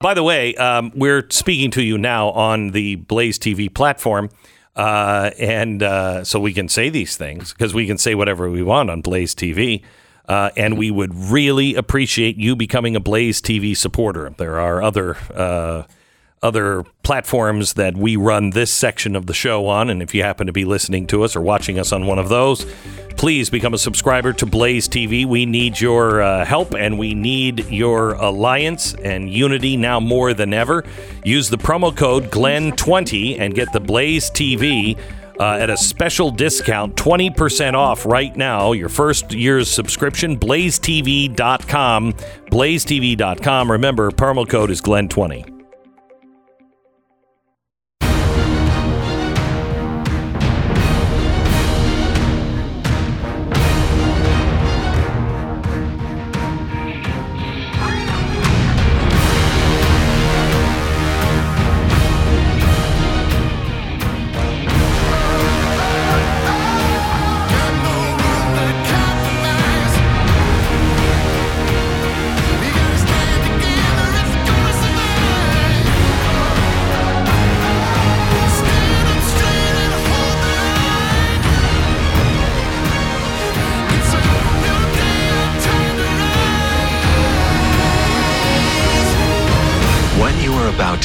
By the way, um, we're speaking to you now on the Blaze TV platform. Uh, and uh, so we can say these things because we can say whatever we want on Blaze TV. Uh, and we would really appreciate you becoming a Blaze TV supporter. There are other uh, other platforms that we run this section of the show on. And if you happen to be listening to us or watching us on one of those, please become a subscriber to Blaze TV. We need your uh, help and we need your alliance and unity now more than ever. Use the promo code GLENN20 and get the Blaze TV. Uh, at a special discount, 20% off right now. Your first year's subscription, blazetv.com. Blazetv.com. Remember, promo code is GLENN20.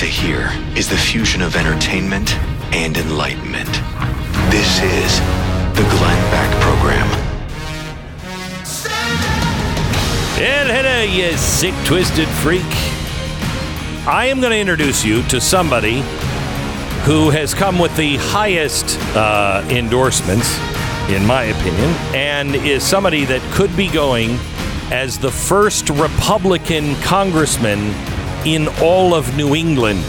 To hear is the fusion of entertainment and enlightenment. This is the Glenn Beck Program. And hello, you sick, twisted freak. I am going to introduce you to somebody who has come with the highest uh, endorsements, in my opinion, and is somebody that could be going as the first Republican congressman in all of New England.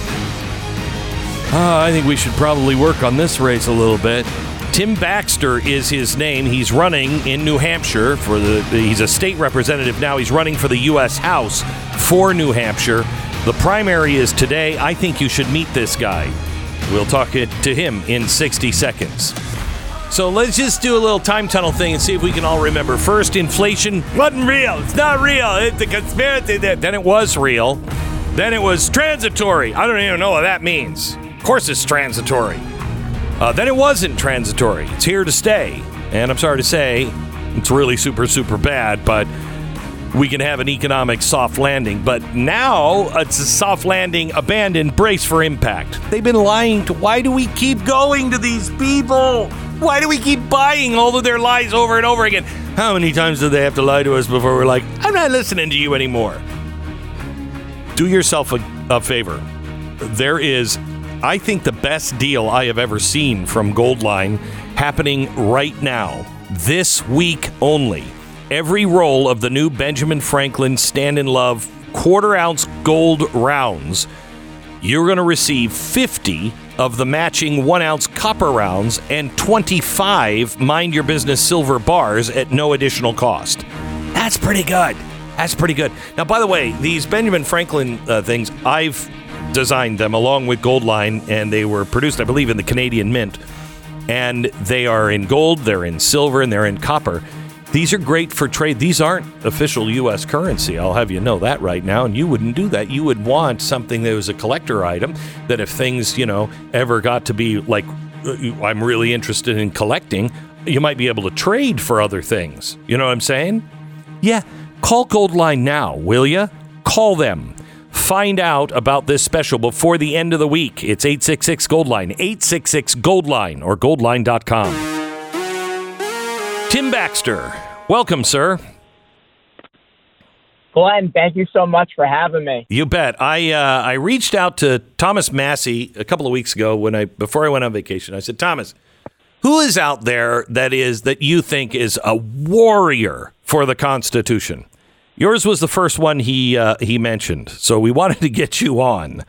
Uh, I think we should probably work on this race a little bit. Tim Baxter is his name. He's running in New Hampshire for the. He's a state representative now. He's running for the U.S. House for New Hampshire. The primary is today. I think you should meet this guy. We'll talk it to him in 60 seconds. So let's just do a little time tunnel thing and see if we can all remember. First, inflation wasn't real. It's not real. It's a conspiracy. Then it was real. Then it was transitory. I don't even know what that means. Of course, it's transitory. Uh, then it wasn't transitory. It's here to stay. And I'm sorry to say, it's really super, super bad, but we can have an economic soft landing. But now it's a soft landing abandoned, brace for impact. They've been lying to. Why do we keep going to these people? Why do we keep buying all of their lies over and over again? How many times do they have to lie to us before we're like, I'm not listening to you anymore? Do yourself a, a favor. There is, I think, the best deal I have ever seen from Goldline happening right now, this week only. Every roll of the new Benjamin Franklin Stand in Love quarter ounce gold rounds, you're going to receive 50 of the matching one ounce copper rounds and 25 Mind Your Business silver bars at no additional cost. That's pretty good. That's pretty good. Now, by the way, these Benjamin Franklin uh, things, I've designed them along with Goldline, and they were produced, I believe, in the Canadian Mint. And they are in gold, they're in silver, and they're in copper. These are great for trade. These aren't official U.S. currency. I'll have you know that right now. And you wouldn't do that. You would want something that was a collector item that if things, you know, ever got to be like, uh, I'm really interested in collecting, you might be able to trade for other things. You know what I'm saying? Yeah. Call Goldline now, will you? Call them. Find out about this special before the end of the week. It's 866 Goldline, 866 Goldline, or goldline.com. Tim Baxter, welcome, sir. Glenn, thank you so much for having me. You bet. I uh, I reached out to Thomas Massie a couple of weeks ago when I before I went on vacation. I said, Thomas, who is out there that is that you think is a warrior for the Constitution? Yours was the first one he uh, he mentioned, so we wanted to get you on.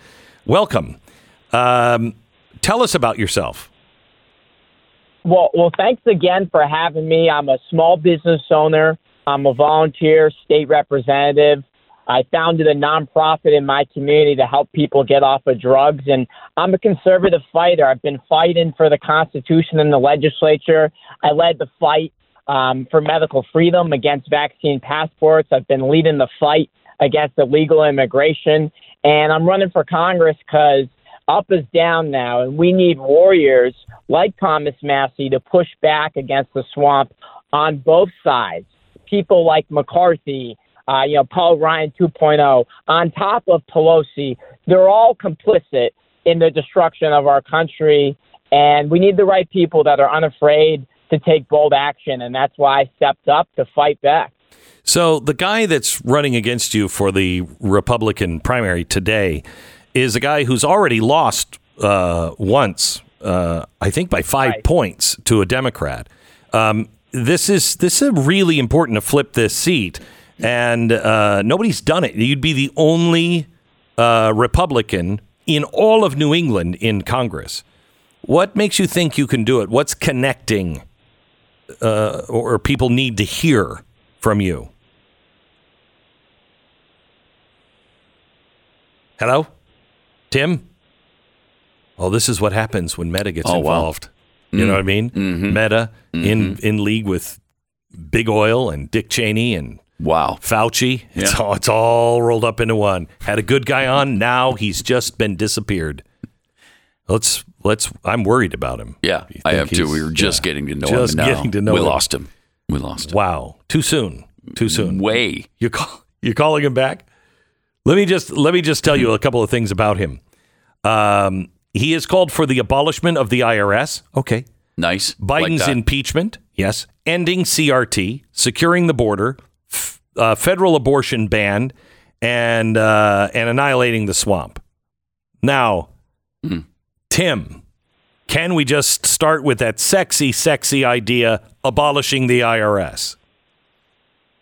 Welcome. Um, tell us about yourself. Well, well, thanks again for having me. I'm a small business owner. I'm a volunteer state representative. I founded a nonprofit in my community to help people get off of drugs, and I'm a conservative fighter. I've been fighting for the Constitution in the legislature. I led the fight um, for medical freedom against vaccine passports. I've been leading the fight against illegal immigration. And I'm running for Congress because up is down now, and we need warriors like Thomas Massie to push back against the swamp on both sides. People like McCarthy, uh, you know, Paul Ryan 2.0, on top of Pelosi, they're all complicit in the destruction of our country. And we need the right people that are unafraid to take bold action. And that's why I stepped up to fight back. So the guy that's running against you for the Republican primary today is a guy who's already lost uh, once, uh, I think by five right. points to a Democrat. Um, this is this is really important to flip this seat, and uh, nobody's done it. You'd be the only uh, Republican in all of New England in Congress. What makes you think you can do it? What's connecting, uh, or people need to hear from you? Hello, Tim. Oh, this is what happens when Meta gets oh, involved. Wow. You mm know what I mean? Mm-hmm. Meta mm-hmm. in in league with Big Oil and Dick Cheney and Wow. Fauci. It's, yeah. all, it's all rolled up into one. Had a good guy on. Now he's just been disappeared. Let's let's. I'm worried about him. Yeah, I have too. We were just yeah, getting to know just him. Just getting to know. We him. lost him. We lost him. Wow. Too soon. Too soon. Way. You call. You calling him back? Let me just let me just tell you a couple of things about him. Um, he has called for the abolishment of the IRS. Okay. Nice. Biden's like impeachment. Yes. Ending CRT, securing the border, f- uh, federal abortion ban, and uh, and annihilating the swamp. Now, mm. Tim, can we just start with that sexy, sexy idea abolishing the IRS?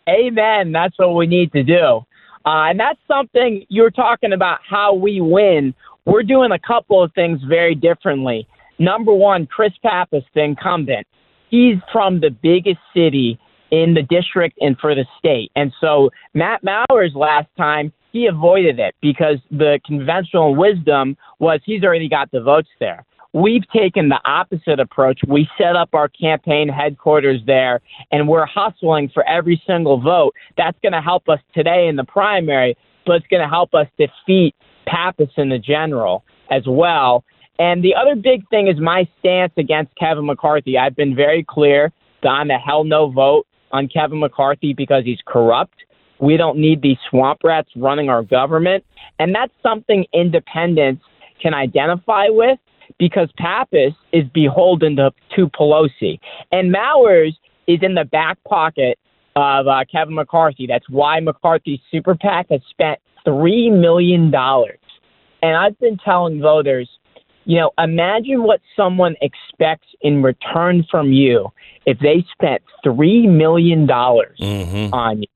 Amen. That's what we need to do. Uh, and that's something you're talking about how we win. We're doing a couple of things very differently. Number one, Chris Pappas, the incumbent, he's from the biggest city in the district and for the state. And so Matt Mowers last time, he avoided it because the conventional wisdom was he's already got the votes there. We've taken the opposite approach. We set up our campaign headquarters there and we're hustling for every single vote. That's going to help us today in the primary, but it's going to help us defeat Pappas in the general as well. And the other big thing is my stance against Kevin McCarthy. I've been very clear that I'm a hell no vote on Kevin McCarthy because he's corrupt. We don't need these swamp rats running our government. And that's something independents can identify with because Pappas is beholden to, to Pelosi. And Mowers is in the back pocket of uh, Kevin McCarthy. That's why McCarthy's super PAC has spent $3 million. And I've been telling voters, you know, imagine what someone expects in return from you if they spent $3 million mm-hmm. on you.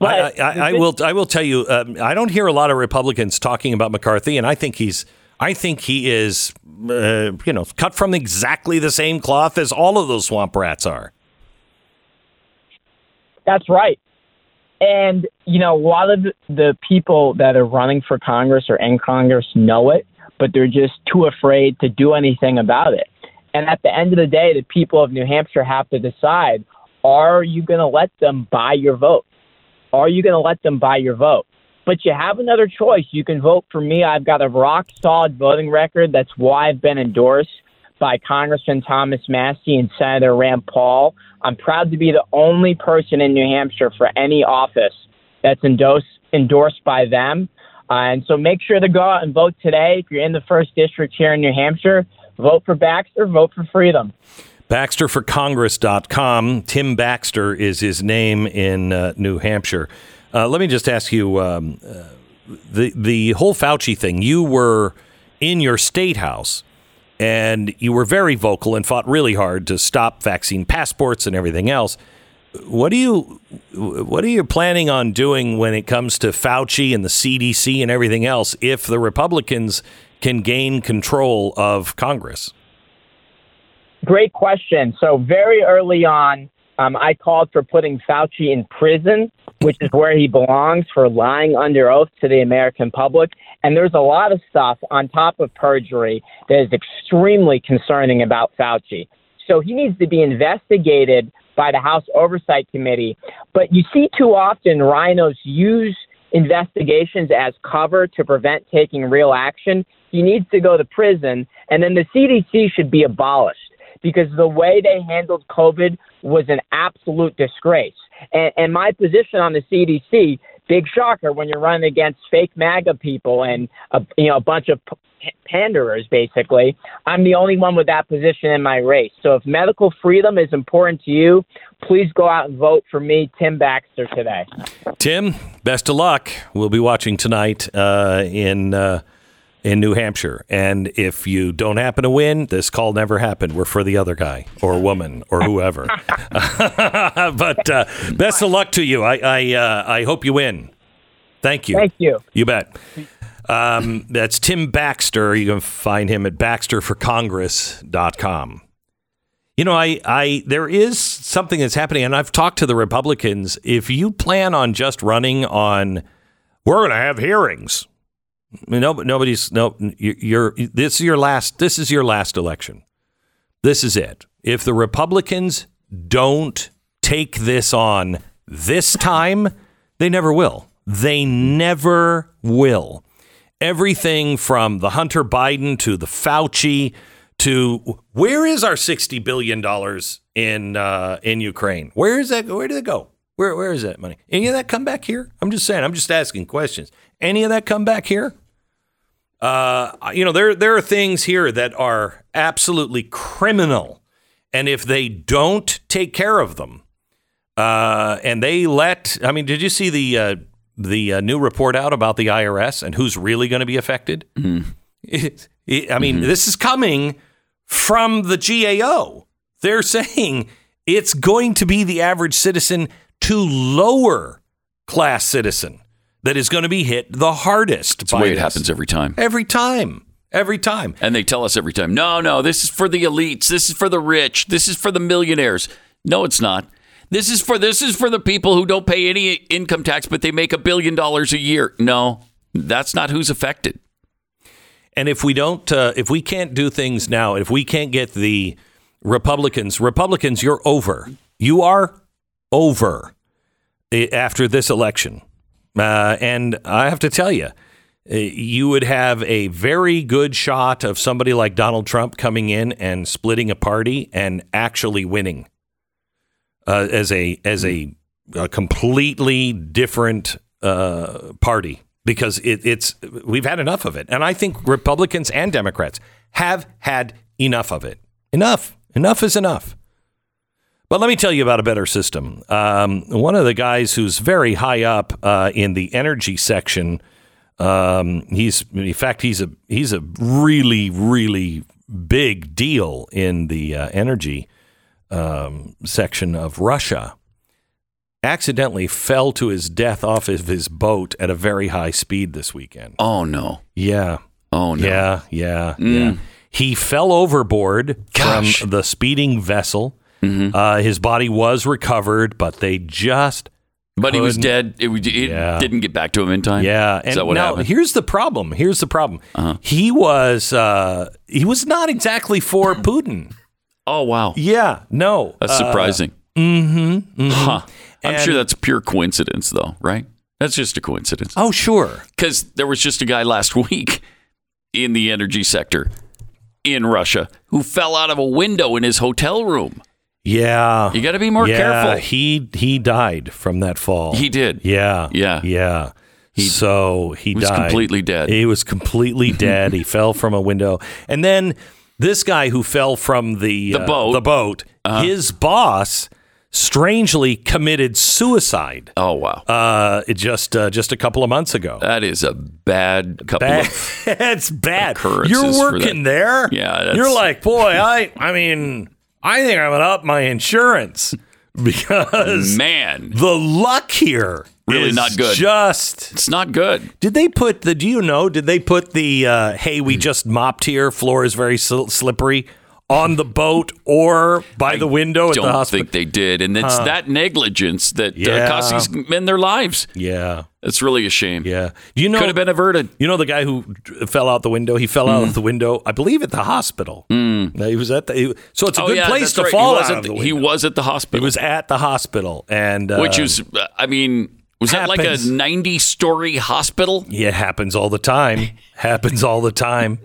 I, I, I, will. I will tell you. Um, I don't hear a lot of Republicans talking about McCarthy, and I think he's I think he is, uh, you know, cut from exactly the same cloth as all of those swamp rats are. That's right. And, you know, a lot of the people that are running for Congress or in Congress know it, but they're just too afraid to do anything about it. And at the end of the day, the people of New Hampshire have to decide are you going to let them buy your vote? Are you going to let them buy your vote? But you have another choice. You can vote for me. I've got a rock solid voting record. That's why I've been endorsed by Congressman Thomas Massie and Senator Rand Paul. I'm proud to be the only person in New Hampshire for any office that's endorsed endorsed by them. Uh, and so make sure to go out and vote today. If you're in the first district here in New Hampshire, vote for Baxter, vote for freedom. BaxterForCongress.com. Tim Baxter is his name in uh, New Hampshire. Uh, let me just ask you um, uh, the the whole Fauci thing. You were in your state house, and you were very vocal and fought really hard to stop vaccine passports and everything else. What do you what are you planning on doing when it comes to Fauci and the CDC and everything else? If the Republicans can gain control of Congress. Great question. So very early on, um, I called for putting Fauci in prison which is where he belongs for lying under oath to the American public. And there's a lot of stuff on top of perjury that is extremely concerning about Fauci. So he needs to be investigated by the House Oversight Committee. But you see too often RINOs use investigations as cover to prevent taking real action, he needs to go to prison. And then the CDC should be abolished because the way they handled COVID was an absolute disgrace. And, and my position on the CDC, big shocker when you're running against fake MAGA people and a, you know a bunch of panderers, basically. I'm the only one with that position in my race. So if medical freedom is important to you, please go out and vote for me, Tim Baxter, today. Tim, best of luck. We'll be watching tonight uh, in. Uh, in New Hampshire. And if you don't happen to win, this call never happened. We're for the other guy or woman or whoever. but uh, best of luck to you. I I, uh, I hope you win. Thank you. Thank you. You bet. Um, that's Tim Baxter. You can find him at baxterforcongress.com. You know, I, I there is something that's happening, and I've talked to the Republicans. If you plan on just running on, we're going to have hearings. No, nobody's no. You're this is your last. This is your last election. This is it. If the Republicans don't take this on this time, they never will. They never will everything from the Hunter Biden to the Fauci to where is our sixty billion dollars in uh, in Ukraine? Where is that? Where did it go? Where where is that money? Any of that come back here? I'm just saying. I'm just asking questions. Any of that come back here? Uh, you know, there there are things here that are absolutely criminal, and if they don't take care of them, uh, and they let, I mean, did you see the uh, the uh, new report out about the IRS and who's really going to be affected. Mm-hmm. It, it, I mean, mm-hmm. this is coming from the GAO. They're saying it's going to be the average citizen to lower class citizen that is going to be hit the hardest. That's the way this. it happens every time. Every time. Every time. And they tell us every time, no, no, this is for the elites. This is for the rich. This is for the millionaires. No, it's not. This is for this is for the people who don't pay any income tax, but they make a billion dollars a year. No, that's not who's affected. And if we don't, uh, if we can't do things now, if we can't get the Republicans, Republicans, you're over. You are over after this election. Uh, and I have to tell you, uh, you would have a very good shot of somebody like Donald Trump coming in and splitting a party and actually winning uh, as a as a, a completely different uh, party because it, it's we've had enough of it, and I think Republicans and Democrats have had enough of it. Enough, enough is enough. But let me tell you about a better system. Um, one of the guys who's very high up uh, in the energy section. Um, he's in fact he's a he's a really really big deal in the uh, energy um, section of Russia accidentally fell to his death off of his boat at a very high speed this weekend. Oh no. Yeah. Oh no. Yeah, yeah, mm. yeah. He fell overboard Gosh. from the speeding vessel. Mm-hmm. Uh, his body was recovered, but they just. But he was dead. It, it yeah. didn't get back to him in time. Yeah, and now happened? here's the problem. Here's the problem. Uh-huh. He was uh, he was not exactly for Putin. Oh wow. Yeah. No. That's surprising. Uh, mm-hmm. mm-hmm. Huh. I'm and, sure that's pure coincidence, though, right? That's just a coincidence. Oh, sure. Because there was just a guy last week in the energy sector in Russia who fell out of a window in his hotel room. Yeah. You got to be more yeah, careful. He he died from that fall. He did. Yeah. Yeah. Yeah. He, so he was died. completely dead. He was completely dead. he fell from a window. And then this guy who fell from the, the uh, boat, the boat uh-huh. his boss strangely committed suicide. Oh wow! Uh, just uh, just a couple of months ago. That is a bad couple bad, of. it's bad. You're working there. Yeah, you're like, boy, I I mean, I think I'm gonna up my insurance because man, the luck here really not good. Just it's not good. Did they put the? Do you know? Did they put the? Uh, hey, we just mopped here. Floor is very sl- slippery. On the boat or by I the window at the hospital. I don't think they did, and it's huh. that negligence that yeah. uh, costs these men their lives. Yeah, it's really a shame. Yeah, you know, could have been averted. You know the guy who fell out the window. He fell out of the window, I believe, at the hospital. Mm. He was at the. He, so it's a oh, good yeah, place to right. fall out of the, window. He was at the hospital. He was at the hospital, and uh, which is, I mean Was that like a 90 story hospital? Yeah, it happens all the time. happens all the time.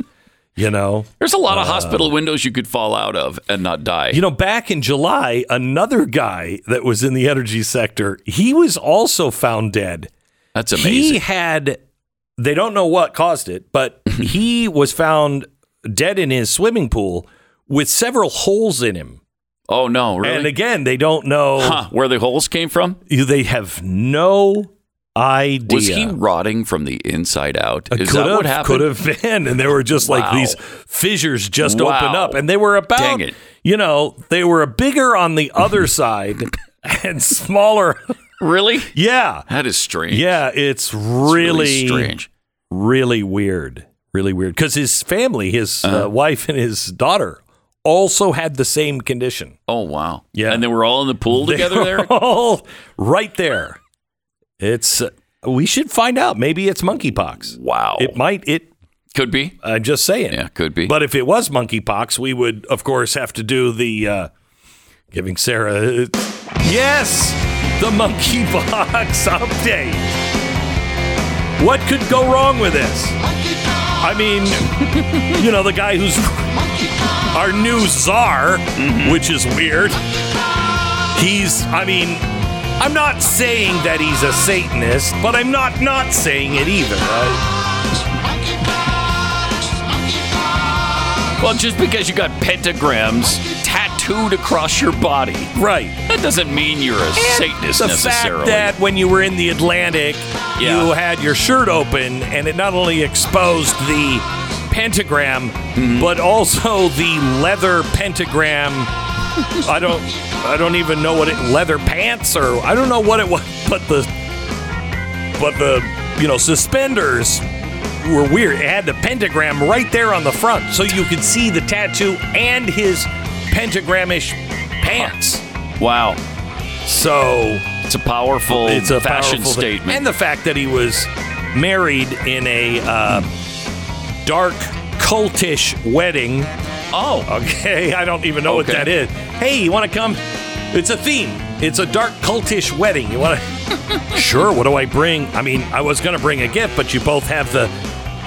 You know. There's a lot of uh, hospital windows you could fall out of and not die. You know, back in July, another guy that was in the energy sector, he was also found dead. That's amazing. He had, they don't know what caused it, but he was found dead in his swimming pool with several holes in him. oh, no. Really? And again, they don't know. huh, where the holes came from? They have no idea. Was he rotting from the inside out? Is could that have, what happened? Could have been, and there were just like these fissures just Wow. open up, and they were about, you know, they were bigger on the other side and smaller. Really? Yeah, That is strange. yeah, it's It's really, strange. really weird, really weird. Because his family, his Uh-huh. uh, wife and his daughter, also had the same condition. Oh, wow. Yeah. And they were all in the pool together there? all right there. It's. Uh, we should find out. Maybe it's monkeypox. Wow. It might. It. could be. I'm just saying. Yeah, could be. But if it was monkeypox, we would, of course, have to do the uh, giving Sarah. yes, the monkeypox update. What could go wrong with this? I mean, you know, the guy who's our new czar, which is weird. He's, I mean, I'm not saying that he's a Satanist, but I'm not not saying it either. right? Well, just because you got pentagrams tattooed across your body, right. that doesn't mean you're a Satanist the necessarily. fact that when you were in the Atlantic, Yeah. you had your shirt open and it not only exposed the pentagram, Mm-hmm. but also the leather pentagram. I don't, I don't even know what it leather pants or I don't know what it was, but the, but the you know suspenders were weird. It had the pentagram right there on the front, so you could see the tattoo and his pentagramish pants. wow, So it's a powerful it's a fashion powerful statement. and the fact that he was married in a uh, dark cultish wedding. Oh, Okay, I don't even know what that is. Hey, you want to come? It's a theme. It's a dark cultish wedding. You want to? sure. What do I bring? I mean, I was gonna bring a gift, but you both have the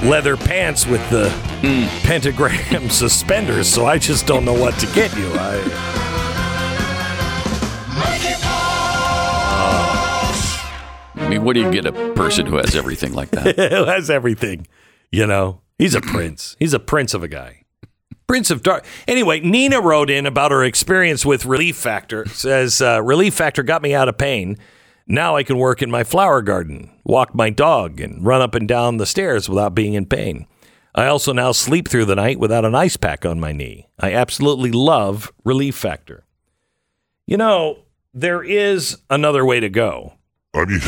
leather pants with the Hmm. pentagram suspenders, so I just don't know what to get you. I. I mean, what do you get a person who has everything like that? who has everything. You know, he's a prince. He's a prince of a guy. Prince of Dark. Anyway, Nina wrote in about her experience with Relief Factor. Says uh, Relief Factor got me out of pain. Now I can work in my flower garden, walk my dog, and run up and down the stairs without being in pain. I also now sleep through the night without an ice pack on my knee. I absolutely love Relief Factor. You know, there is another way to go. I mean,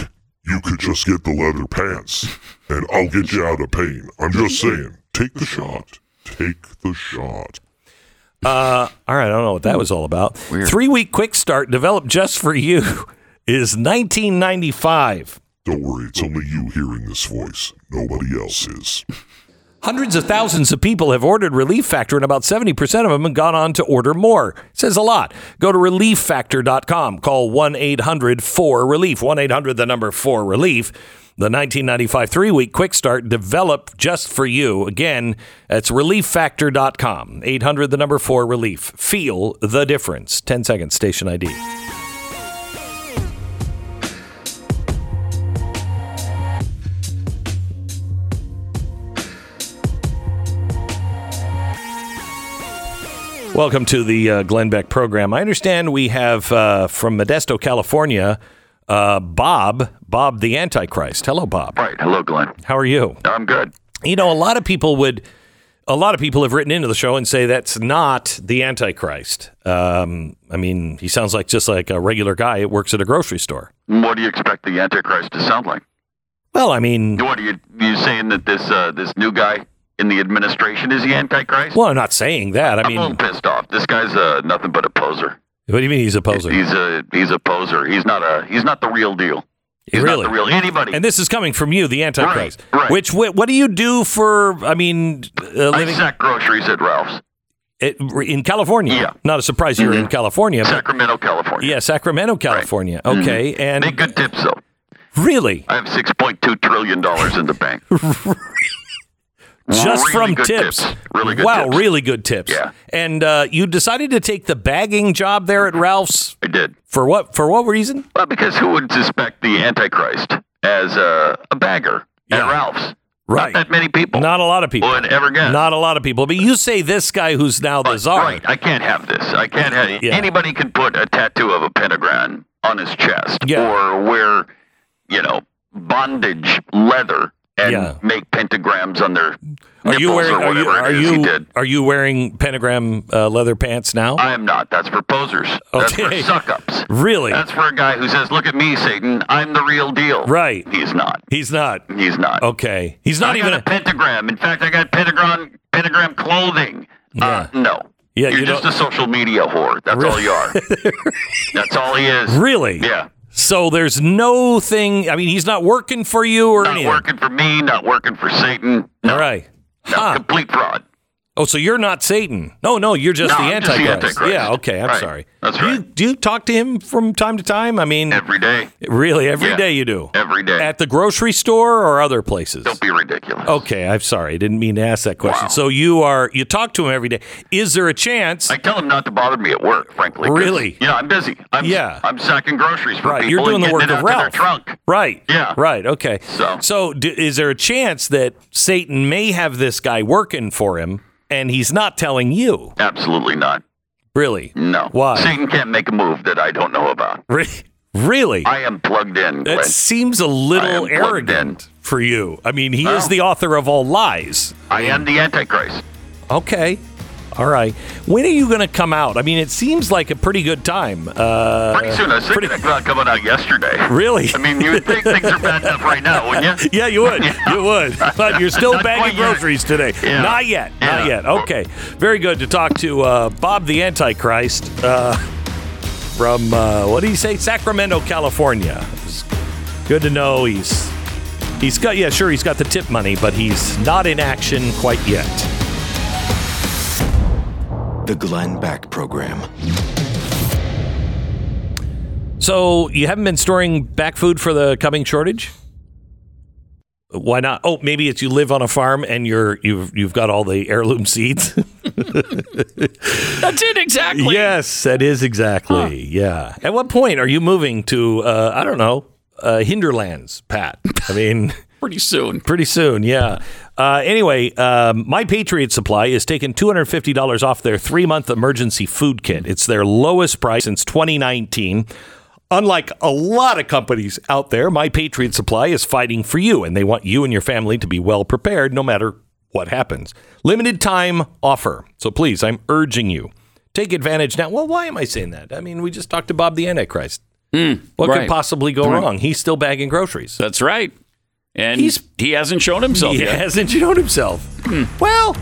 you could just get the leather pants, and I'll get you out of pain. I'm just saying, take the shot. Take the shot. Uh, all right, I don't know what that was all about. Three week quick start developed just for you is 1995. Don't worry, it's only you hearing this voice. Nobody else is. Hundreds of thousands of people have ordered Relief Factor, and about 70% of them have gone on to order more. It says a lot. Go to relieffactor.com. Call 1 800 4 Relief. 1 800 the number 4 Relief. The 1995 three week quick start developed just for you. Again, that's relieffactor.com. 800 the number 4 Relief. Feel the difference. 10 seconds, station ID. Welcome to the uh, Glenn Beck program. I understand we have uh, from Modesto, California, uh, Bob, Bob the Antichrist. Hello, Bob. Right. Hello, Glenn. How are you? I'm good. You know, a lot of people would, a lot of people have written into the show and say that's not the Antichrist. Um, I mean, he sounds like just like a regular guy that works at a grocery store. What do you expect the Antichrist to sound like? Well, I mean, What are you you saying that this uh, this new guy in the administration is the Antichrist? well, I'm not saying that. I I'm a little mean, pissed off. This guy's uh, nothing but a poser. What do you mean he's a poser? He's a he's a poser. He's not a he's not the real deal. He's Really? not the real anybody. And this is coming from you, the Antichrist. Right, right. Which, wh- what do you do for, I mean, uh, I sack groceries at Ralph's, it, in California? Yeah. Not a surprise you're in California. Sacramento, California. yeah, Sacramento, California. Okay. And Make good tips though. Really? I have $6.2 trillion in the bank. Just Really from good tips. Really good wow, tips. really good tips. Yeah. And uh, you decided to take the bagging job there at Ralph's I did. for what? For what reason? Well, because who would suspect the Antichrist as a, a bagger Yeah. at Ralph's? Right. Not that many people Not a lot of people. would ever guess. Not a lot of people. But you say this guy who's now the czar. Right. I can't have this. I can't have Yeah. anybody can put a tattoo of a pentagram on his chest Yeah. or wear, you know, bondage leather and Yeah. make pentagrams on their Are you wearing? Are you? Are it is he you? Are you wearing pentagram uh, leather pants now? I am not. That's for posers. That's for Okay. suck ups. really? That's for a guy who says, "Look at me, Satan. I'm the real deal." Right. He's not. He's not. He's not. Okay. He's not I even. got a pentagram. In fact, I got pentagram pentagram clothing. Uh, no. Yeah, You're you just a social media whore. That's all you are. That's all he is. really? Yeah. So there's no thing. I mean, he's not working for you or Not anything. working for me. Not working for Satan. No. All right. No, Huh. complete fraud. Oh, so you're not Satan? No, no, you're just, No, the, just the Antichrist. Antichrist. Yeah. Okay. I'm Right. sorry. That's do You, do you talk to him from time to time? I mean, Every day. really, every day Yeah. you do. Every day. At the grocery store or other places? Don't be ridiculous. Okay, I'm sorry. I didn't mean to ask that question. Wow. So you are you talk to him every day. Is there a chance? I tell him not to bother me at work, frankly. Really? Know, I'm busy. I'm, Yeah. I'm sacking groceries for right, people you're doing the work of out to their Ralph. trunk. Right. Yeah. Right. Okay. So- so d- is there a chance that Satan may have this guy working for him, and he's not telling you? Absolutely not. Really? No. Why? Satan can't make a move that I don't know about. Re- Really? I am plugged in, Glenn. That seems a little arrogant for you. I mean, he is the author of all lies. I am the Antichrist. Okay. All right. When are you going to come out? I mean, it seems like a pretty good time. Uh, Pretty soon. I was thinking about coming out yesterday. Really? I mean, you would think things are bad enough right now, wouldn't you? Yeah, you would. You would. But you're still bagging yet. groceries today. Yeah. Not yet. Not yet. Okay. Very good to talk to uh, Bob the Antichrist uh, from, uh, what did he say? Sacramento, California. Good to know he's. He's got, yeah, sure, he's got the tip money, but he's not in action quite yet. The Glenn Beck Program. So you haven't been storing back food for the coming shortage? Why not? Oh, maybe it's you live on a farm and you're you've you've got all the heirloom seeds. That's it exactly. yes, that is exactly. Yeah. At what point are you moving to uh, I don't know uh, hinterlands, Pat? I mean. Pretty soon. Pretty soon, yeah. Uh, anyway, um, My Patriot Supply is taking $250 off their three month emergency food kit. It's their lowest price since 2019. Unlike a lot of companies out there, My Patriot Supply is fighting for you, and they want you and your family to be well prepared no matter what happens. Limited time offer. So please, I'm urging you, take advantage now. Well, why am I saying that? I mean, we just talked to Bob the Antichrist. what could possibly go wrong? He's still bagging groceries. That's right. And He's- he hasn't shown himself He yet. hasn't shown himself. Hmm. Well,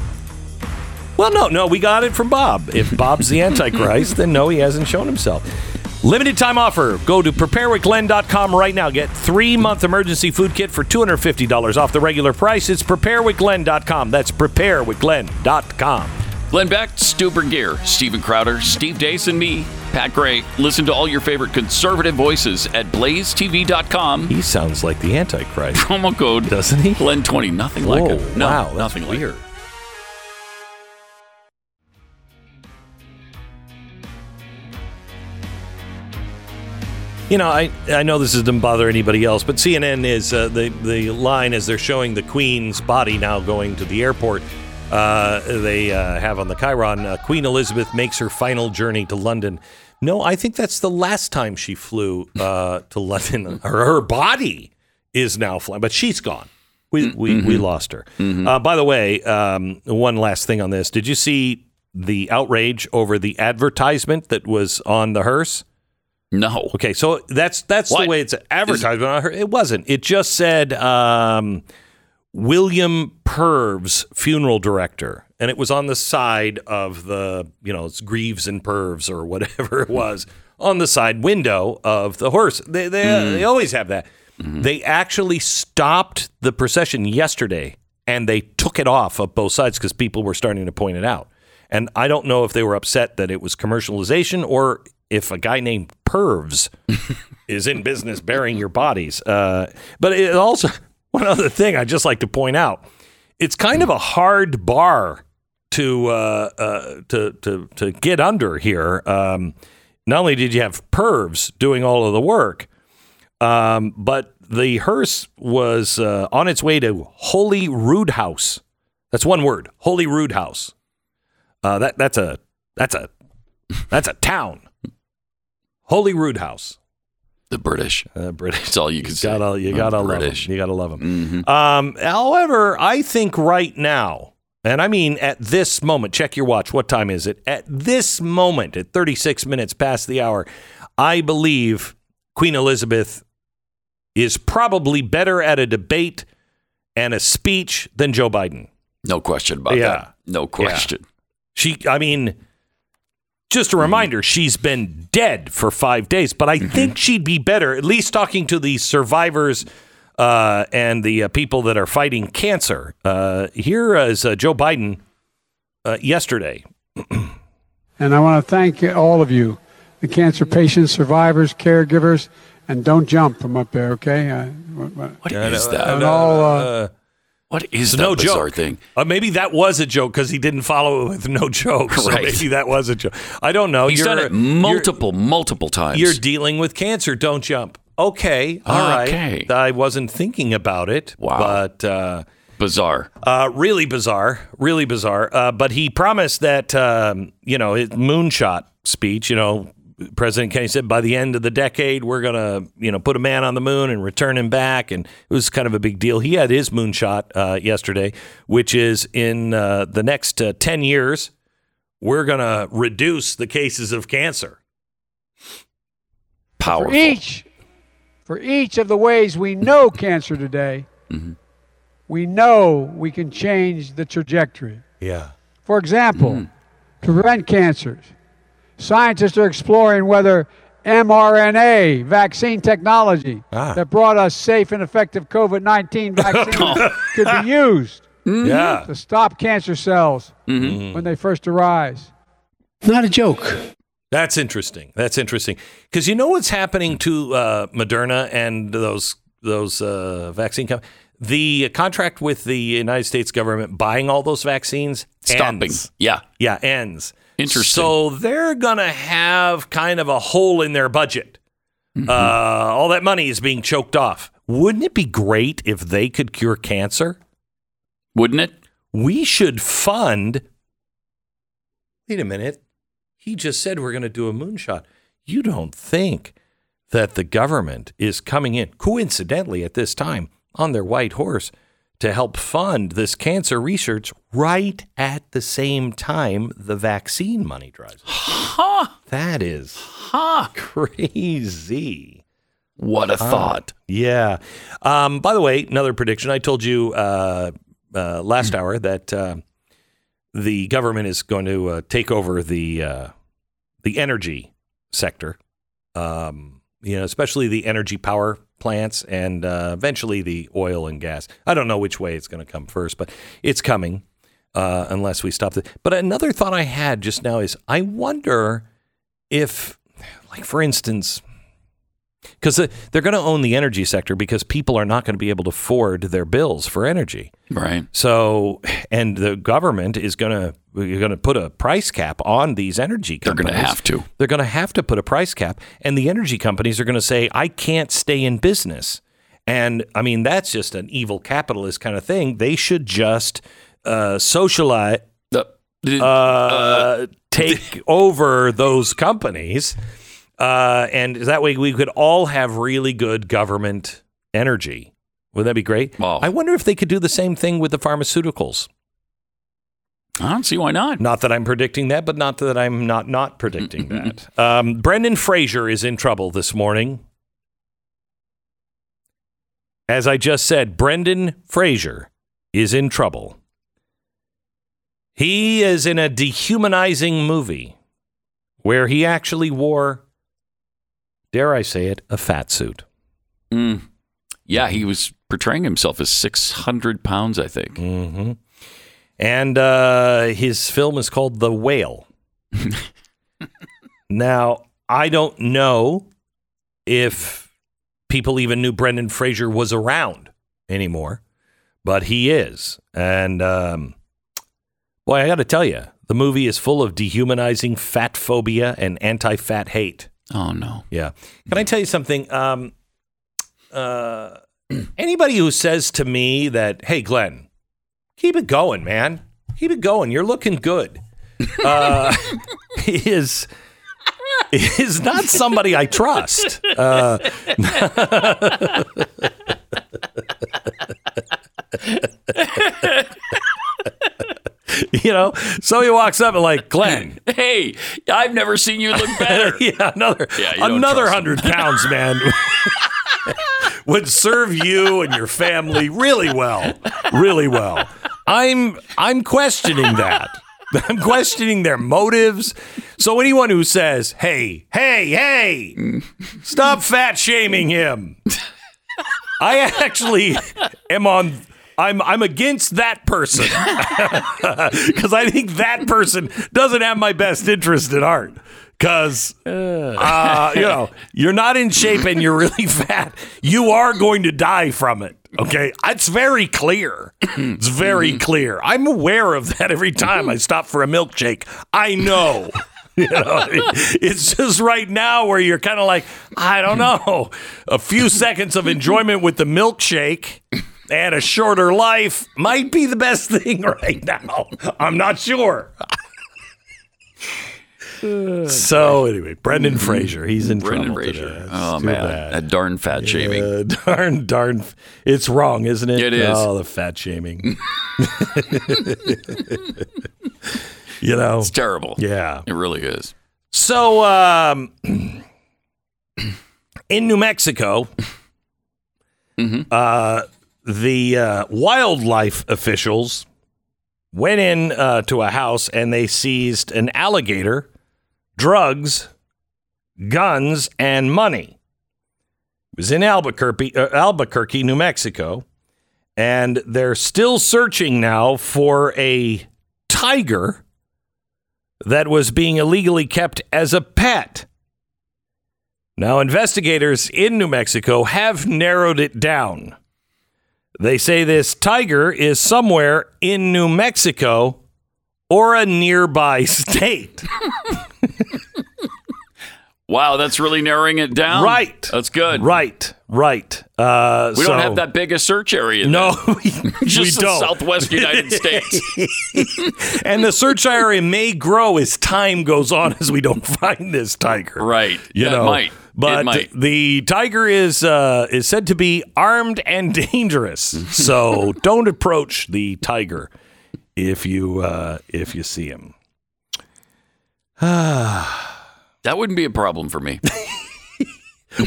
well, no, no, we got it from Bob. If Bob's the Antichrist, then no, he hasn't shown himself. Limited time offer. Go to preparewithglenn.com right now. Get three month emergency food kit for $250 off the regular price. It's preparewithglenn.com. That's preparewithglenn.com. Glenn Beck, Stu Burguiere, Steven Crowder, Steve Deace, and me, Pat Gray. Listen to all your favorite conservative voices at blazetv.com. He sounds like the Antichrist, Promo code doesn't he? Glenn20. Nothing like Whoa, it. No, wow, nothing like weird. it. You know, I, I know this doesn't bother anybody else, but CNN is uh, the the line as they're showing the Queen's body now going to the airport. Uh, they uh, have on the chyron uh, Queen Elizabeth makes her final journey to London. No, I think that's the last time she flew uh, to London. Her, her body is now flying, but she's gone. We we, we lost her. Uh, by the way, um, one last thing on this: Did you see the outrage over the advertisement that was on the hearse? No. Okay, so that's that's What? the way it's advertised. But I it wasn't. It just said um, William Purves, funeral director, and it was on the side of the you know it's Greaves and Purves or whatever it was on the side window of the horse. They they, uh, they mm. always have that. Mm-hmm. They actually stopped the procession yesterday and they took it off of both sides because people were starting to point it out. And I don't know if they were upset that it was commercialization or if a guy named Pervs is in business burying your bodies. Uh, but it also, one other thing I'd just like to point out it's kind of a hard bar to uh, uh, to, to, to get under here. Um, not only did you have Pervs doing all of the work, um, but the hearse was uh, on its way to Holyroodhouse. That's one word, Holyroodhouse. Uh, that that's a that's a that's a town. Holyroodhouse. The British. Uh, British. That's all you can say. Gotta, you gotta love them. You gotta love them. Um, however, I think right now, and I mean at this moment, check your watch. What time is it? At this moment, at 36 minutes past the hour, I believe Queen Elizabeth is probably better at a debate and a speech than Joe Biden. No question about Yeah. that. No question. She, I mean, just a reminder, she's been dead for five days, but I think she'd be better, at least talking to the survivors uh, and the uh, people that are fighting cancer. Uh, here is uh, Joe Biden uh, yesterday. And I want to thank all of you, the cancer patients, survivors, caregivers, and don't jump from up there, okay? Uh, what- what- What is that? and all, uh, what is It's that no bizarre joke. thing? Uh, maybe that was a joke because he didn't follow it with no joke. So Right. maybe that was a joke. I don't know. He's You're- done it multiple, multiple times. You're dealing with cancer. Don't jump. Okay. all right. Okay. I wasn't thinking about it. Wow. But. Uh, bizarre. Uh, really bizarre, really bizarre. Uh, but he promised that um, you know his moonshot speech. You know, President Kennedy said by the end of the decade we're gonna you know put a man on the moon and return him back, and it was kind of a big deal. He had his moonshot uh, yesterday, which is in uh, the next uh, ten years we're gonna reduce the cases of cancer. Powerful. for each, for each of the ways we know cancer today, we know we can change the trajectory. Yeah. For example, to prevent cancers, scientists are exploring whether mRNA vaccine technology Ah. that brought us safe and effective COVID 19 vaccine could be used Yeah. to stop cancer cells when they first arise. Not a joke. That's interesting. That's interesting because you know what's happening to uh, Moderna and those those uh, vaccine companies. The contract with the United States government buying all those vaccines Stopping. ends. Yeah. Yeah, ends. Interesting. So they're gonna have kind of a hole in their budget. Mm-hmm. Uh, all that money is being choked off. Wouldn't it be great if they could cure cancer? Wouldn't it? we should fund. Wait a minute. He just said we're going to do a moonshot. You don't think that the government is coming in, coincidentally, at this time on their white horse to help fund this cancer research right at the same time the vaccine money drives? Huh. That is Huh. crazy. What a thought. Yeah. Um, by the way, another prediction. I told you uh, uh, last hour that uh, the government is going to uh, take over the uh, the energy sector. Um, you know, especially the energy power plants and uh, eventually the oil and gas. I don't know which way it's going to come first, but it's coming uh, unless we stop it. But another thought I had just now is I wonder if, like, for instance, because they're going to own the energy sector because people are not going to be able to afford their bills for energy. Right. So, and the government is going to you're going to put a price cap on these energy companies. They're going to have to. They're going to have to put a price cap, and the energy companies are going to say, "I can't stay in business." And I mean, that's just an evil capitalist kind of thing. They should just uh, socialize, the- uh, take over those companies, uh, and that way we could all have really good government energy. Would that be great? Wow. I wonder if they could do the same thing with the pharmaceuticals. I don't see why not. Not that I'm predicting that, but not that I'm not not predicting that. Um, Brendan Fraser is in trouble this morning. As I just said, Brendan Fraser is in trouble. He is in a dehumanizing movie where he actually wore, dare I say it, a fat suit. Mm. Yeah, he was portraying himself as 600 pounds, I think. hmm And uh, his film is called The Whale. now, I don't know if people even knew Brendan Fraser was around anymore, but he is. And um, boy, I got to tell you, the movie is full of dehumanizing fat phobia and anti fat hate. Oh no. Yeah. Can I tell you something? Um, uh, anybody who says to me that, hey, Glenn, keep it going, man. Keep it going. You're looking good. Uh, is is not somebody I trust. Uh, you know, so he walks up and like, Glenn, Hey, I've never seen you look better. yeah, another Yeah, another hundred pounds, man, would serve you and your family really well, really well. I'm I'm questioning that. I'm questioning their motives. So anyone who says, "Hey, hey, hey, stop fat shaming him," I actually am on. I'm I'm against that person because I think that person doesn't have my best interest at heart. Because uh, you know you're not in shape and you're really fat, you are going to die from it. Okay, it's very clear. It's very clear. I'm aware of that every time I stop for a milkshake. I know. You know, it's just right now where you're kind of like, I don't know, a few seconds of enjoyment with the milkshake and a shorter life might be the best thing right now. I'm not sure. so anyway, Brendan Fraser, he's in Brendan trouble Fraser. today. Oh man, bad. that darn fat shaming. Darn, darn. It's wrong, isn't it? It is. Oh, the fat shaming. you know. It's terrible. Yeah. It really is. So, um, in New Mexico, uh, the uh, wildlife officials went in uh, to a house and they seized an alligator, drugs, guns, and money. It was in Albuquerque, uh, Albuquerque, New Mexico, and they're still searching now for a tiger that was being illegally kept as a pet. Now, investigators in New Mexico have narrowed it down. They say this tiger is somewhere in New Mexico or a nearby state. Wow, that's really narrowing it down. Right. That's good. right, right. Uh, We so- don't have that big a search area. No, we, just we the don't. Southwest United States. and the search area may grow as time goes on as we don't find this tiger. Right. You Yeah, it know, might. But the tiger is uh, is said to be armed and dangerous. So don't approach the tiger if you uh, if you see him. That wouldn't be a problem for me.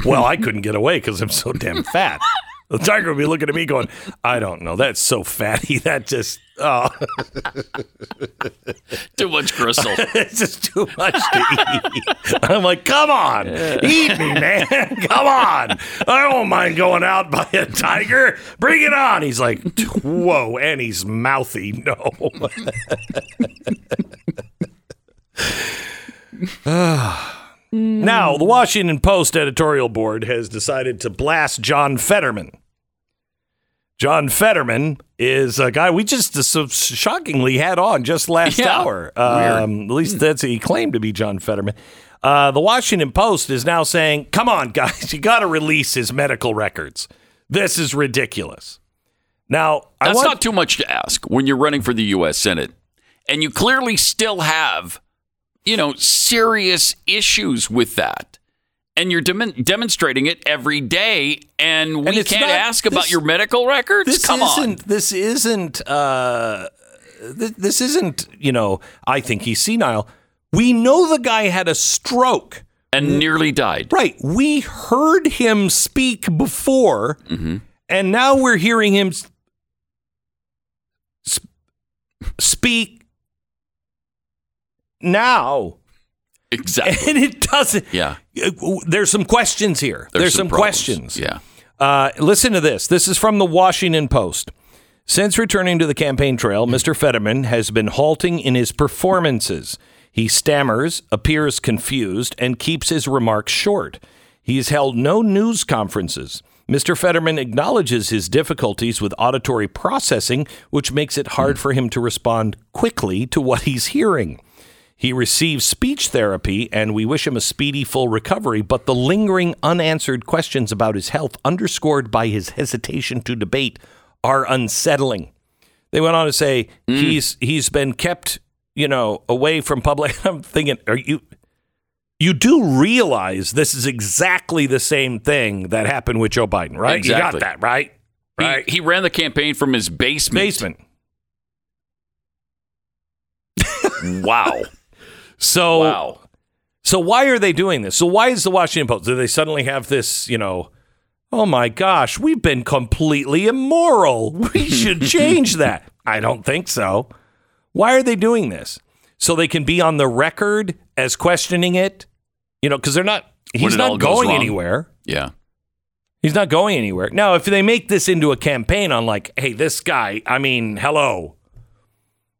Well, I couldn't get away because I'm so damn fat. The tiger would be looking at me going, I don't know. That's so fatty. That just, oh, Too much gristle. it's just too much to eat. I'm like, come on, eat me, man. Come on. I don't mind going out by a tiger. Bring it on. He's like, whoa. And he's mouthy. No. Now, the Washington Post editorial board has decided to blast John Fetterman. John Fetterman is a guy we just so shockingly had on just last Yeah, hour. Um, at least that's he claimed to be John Fetterman. Uh, the Washington Post is now saying, "Come on, guys, you got to release his medical records. This is ridiculous." Now, I That's want, not too much to ask when you're running for the U.S. Senate, and you clearly still have, you know, serious issues with that, and you're dem- demonstrating it every day. And we it's can't not- ask about this- your medical records. this Come isn't on, this isn't uh th- this isn't you know i think he's senile we know the guy had a stroke and nearly died. right we heard him speak before Mm-hmm. and now we're hearing him sp- speak now Exactly. and it doesn't Yeah. there's some questions here there's, some, problems. questions Yeah. uh, listen to this. This is from the Washington Post. Since returning to the campaign trail, Mr. Fetterman has been halting in his performances. He stammers, appears confused, and keeps his remarks short. He has held no news conferences. Mr. Fetterman acknowledges his difficulties with auditory processing, which makes it hard for him to respond quickly to what he's hearing. He receives speech therapy, and we wish him a speedy, full recovery. But the lingering, unanswered questions about his health, underscored by his hesitation to debate, are unsettling. They went on to say mm. he's he's been kept, you know, away from public. I'm thinking, are you? You do realize this is exactly the same thing that happened with Joe Biden, right? Exactly. You got that, right? He, Right. he ran the campaign from his basement. Basement. Wow. So wow. So why are they doing this? So why is the Washington Post? Do they suddenly have this, you know, oh my gosh, we've been completely immoral. We should change that. I don't think so. Why are they doing this? So they can be on the record as questioning it? You know, because they're not he's not going anywhere. Yeah. He's not going anywhere. Now, if they make this into a campaign on like, hey, this guy, I mean, hello.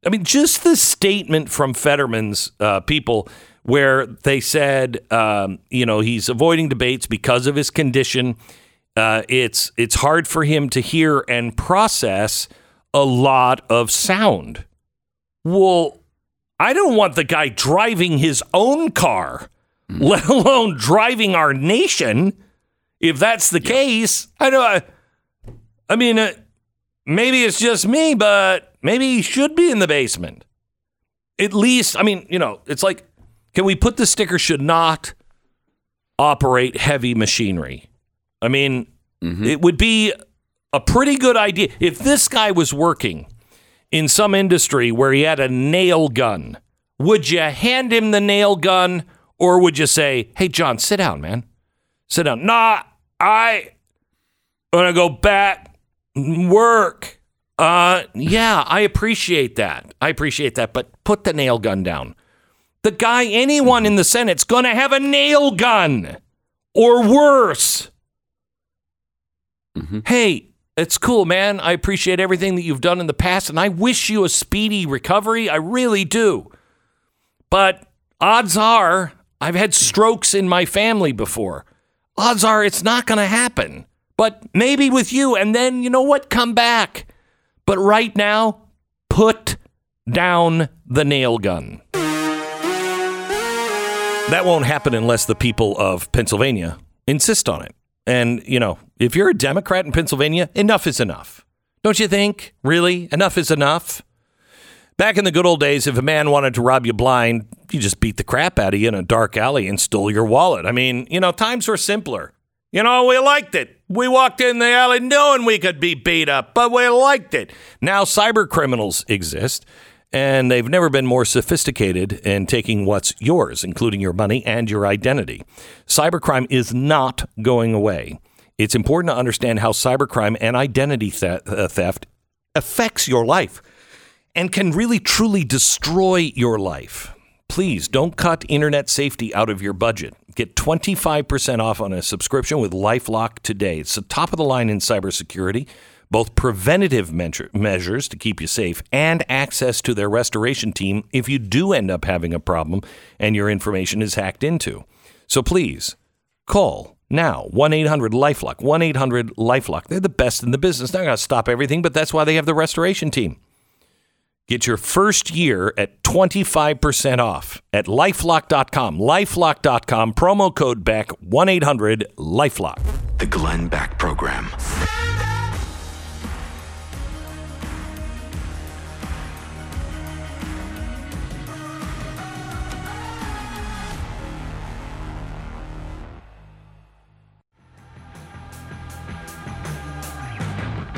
I mean, just the statement from Fetterman's uh, people where they said, um, you know, he's avoiding debates because of his condition. Uh, it's it's hard for him to hear and process a lot of sound. Well, I don't want the guy driving his own car, let alone driving our nation. If that's the case, I don't. I mean, uh, maybe it's just me, but maybe he should be in the basement. At least, I mean, you know, it's like, can we put the sticker should not operate heavy machinery? I mean, mm-hmm. it would be a pretty good idea if this guy was working in some industry where he had a nail gun. Would you hand him the nail gun or would you say, hey, John, sit down, man? Sit down. Nah, I want to go back work. Uh, yeah, I appreciate that. I appreciate that, but put the nail gun down. The guy, anyone in the Senate's going to have a nail gun or worse. Hey, it's cool, man. I appreciate everything that you've done in the past, and I wish you a speedy recovery. I really do. But odds are, I've had strokes in my family before. Odds are it's not going to happen. But maybe with you, and then you know what? Come back. But right now, put down the nail gun. That won't happen unless the people of Pennsylvania insist on it. And, you know, if you're a Democrat in Pennsylvania, enough is enough. Don't you think? Really? Enough is enough? Back in the good old days, if a man wanted to rob you blind, you just beat the crap out of you in a dark alley and stole your wallet. I mean, you know, times were simpler. You know, we liked it. We walked in the alley knowing we could be beat up, but we liked it. Now cyber criminals exist, and they've never been more sophisticated in taking what's yours, including your money and your identity. Cybercrime is not going away. It's important to understand how cybercrime and identity uh, theft affects your life and can really truly destroy your life. Please don't cut internet safety out of your budget. Get 25% off on a subscription with Lifelock today. It's the top of the line in cybersecurity, both preventative measures to keep you safe and access to their restoration team if you do end up having a problem and your information is hacked into. So please call now 1 800 Lifelock. 1 800 Lifelock. They're the best in the business. They're not going to stop everything, but that's why they have the restoration team. Get your first year at 25% off at lifelock.com. Lifelock.com, promo code Beck 1 800 Lifelock. The Glenn Beck Program.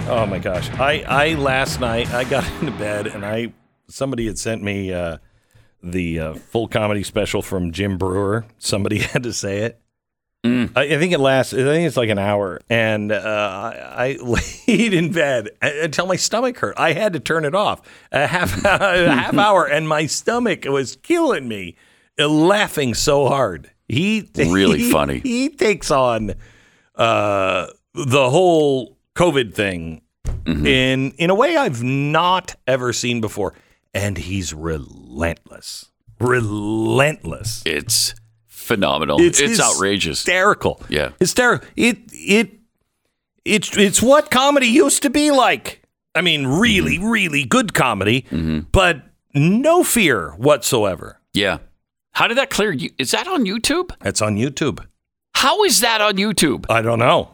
Oh my gosh. I, I last night I got into bed and I somebody had sent me uh, the uh, full comedy special from Jim Breuer. Somebody had to say it. I, I think it lasts. I think it's like an hour, and uh, I, I laid in bed until my stomach hurt. I had to turn it off a half a half hour, and my stomach was killing me, uh, laughing so hard. He Really he- funny. He takes on uh, the whole COVID thing in in a way I've not ever seen before, and he's relentless. relentless. It's phenomenal. It's, outrageous. hysterical. Yeah. hysterical. It it it's it's what comedy used to be like. I mean, really, Mm-hmm. really good comedy, but no fear whatsoever. Yeah. How did that clear you? Is that on YouTube? That's on YouTube. How is that on YouTube? I don't know.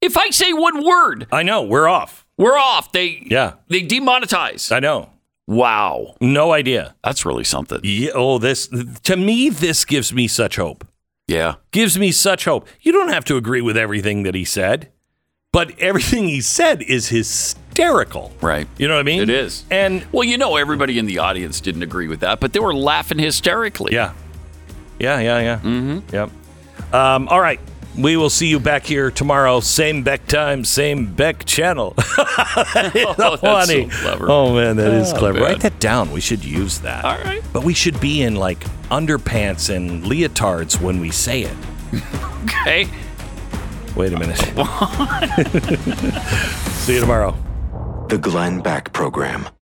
If I say one word, I know we're off. we're off. They Yeah, they demonetize. I know. Wow. No idea. That's really something. Yeah, oh, this to me, this gives me such hope. Yeah. Gives me such hope. You don't have to agree with everything that he said, but everything he said is hysterical. Right. You know what I mean? It is. And Well, you know, everybody in the audience didn't agree with that, but they were laughing hysterically. yeah, yeah, yeah, yeah. Mm-hmm. Yep. Um, all right. We will see you back here tomorrow. Same Beck time, same Beck channel. that is Oh, that's funny. so clever. Oh man, that is Oh, clever. man. Write that down. We should use that. All right. But we should be in like underpants and leotards when we say it. Okay. Wait a minute. See you tomorrow. The Glenn Beck Program.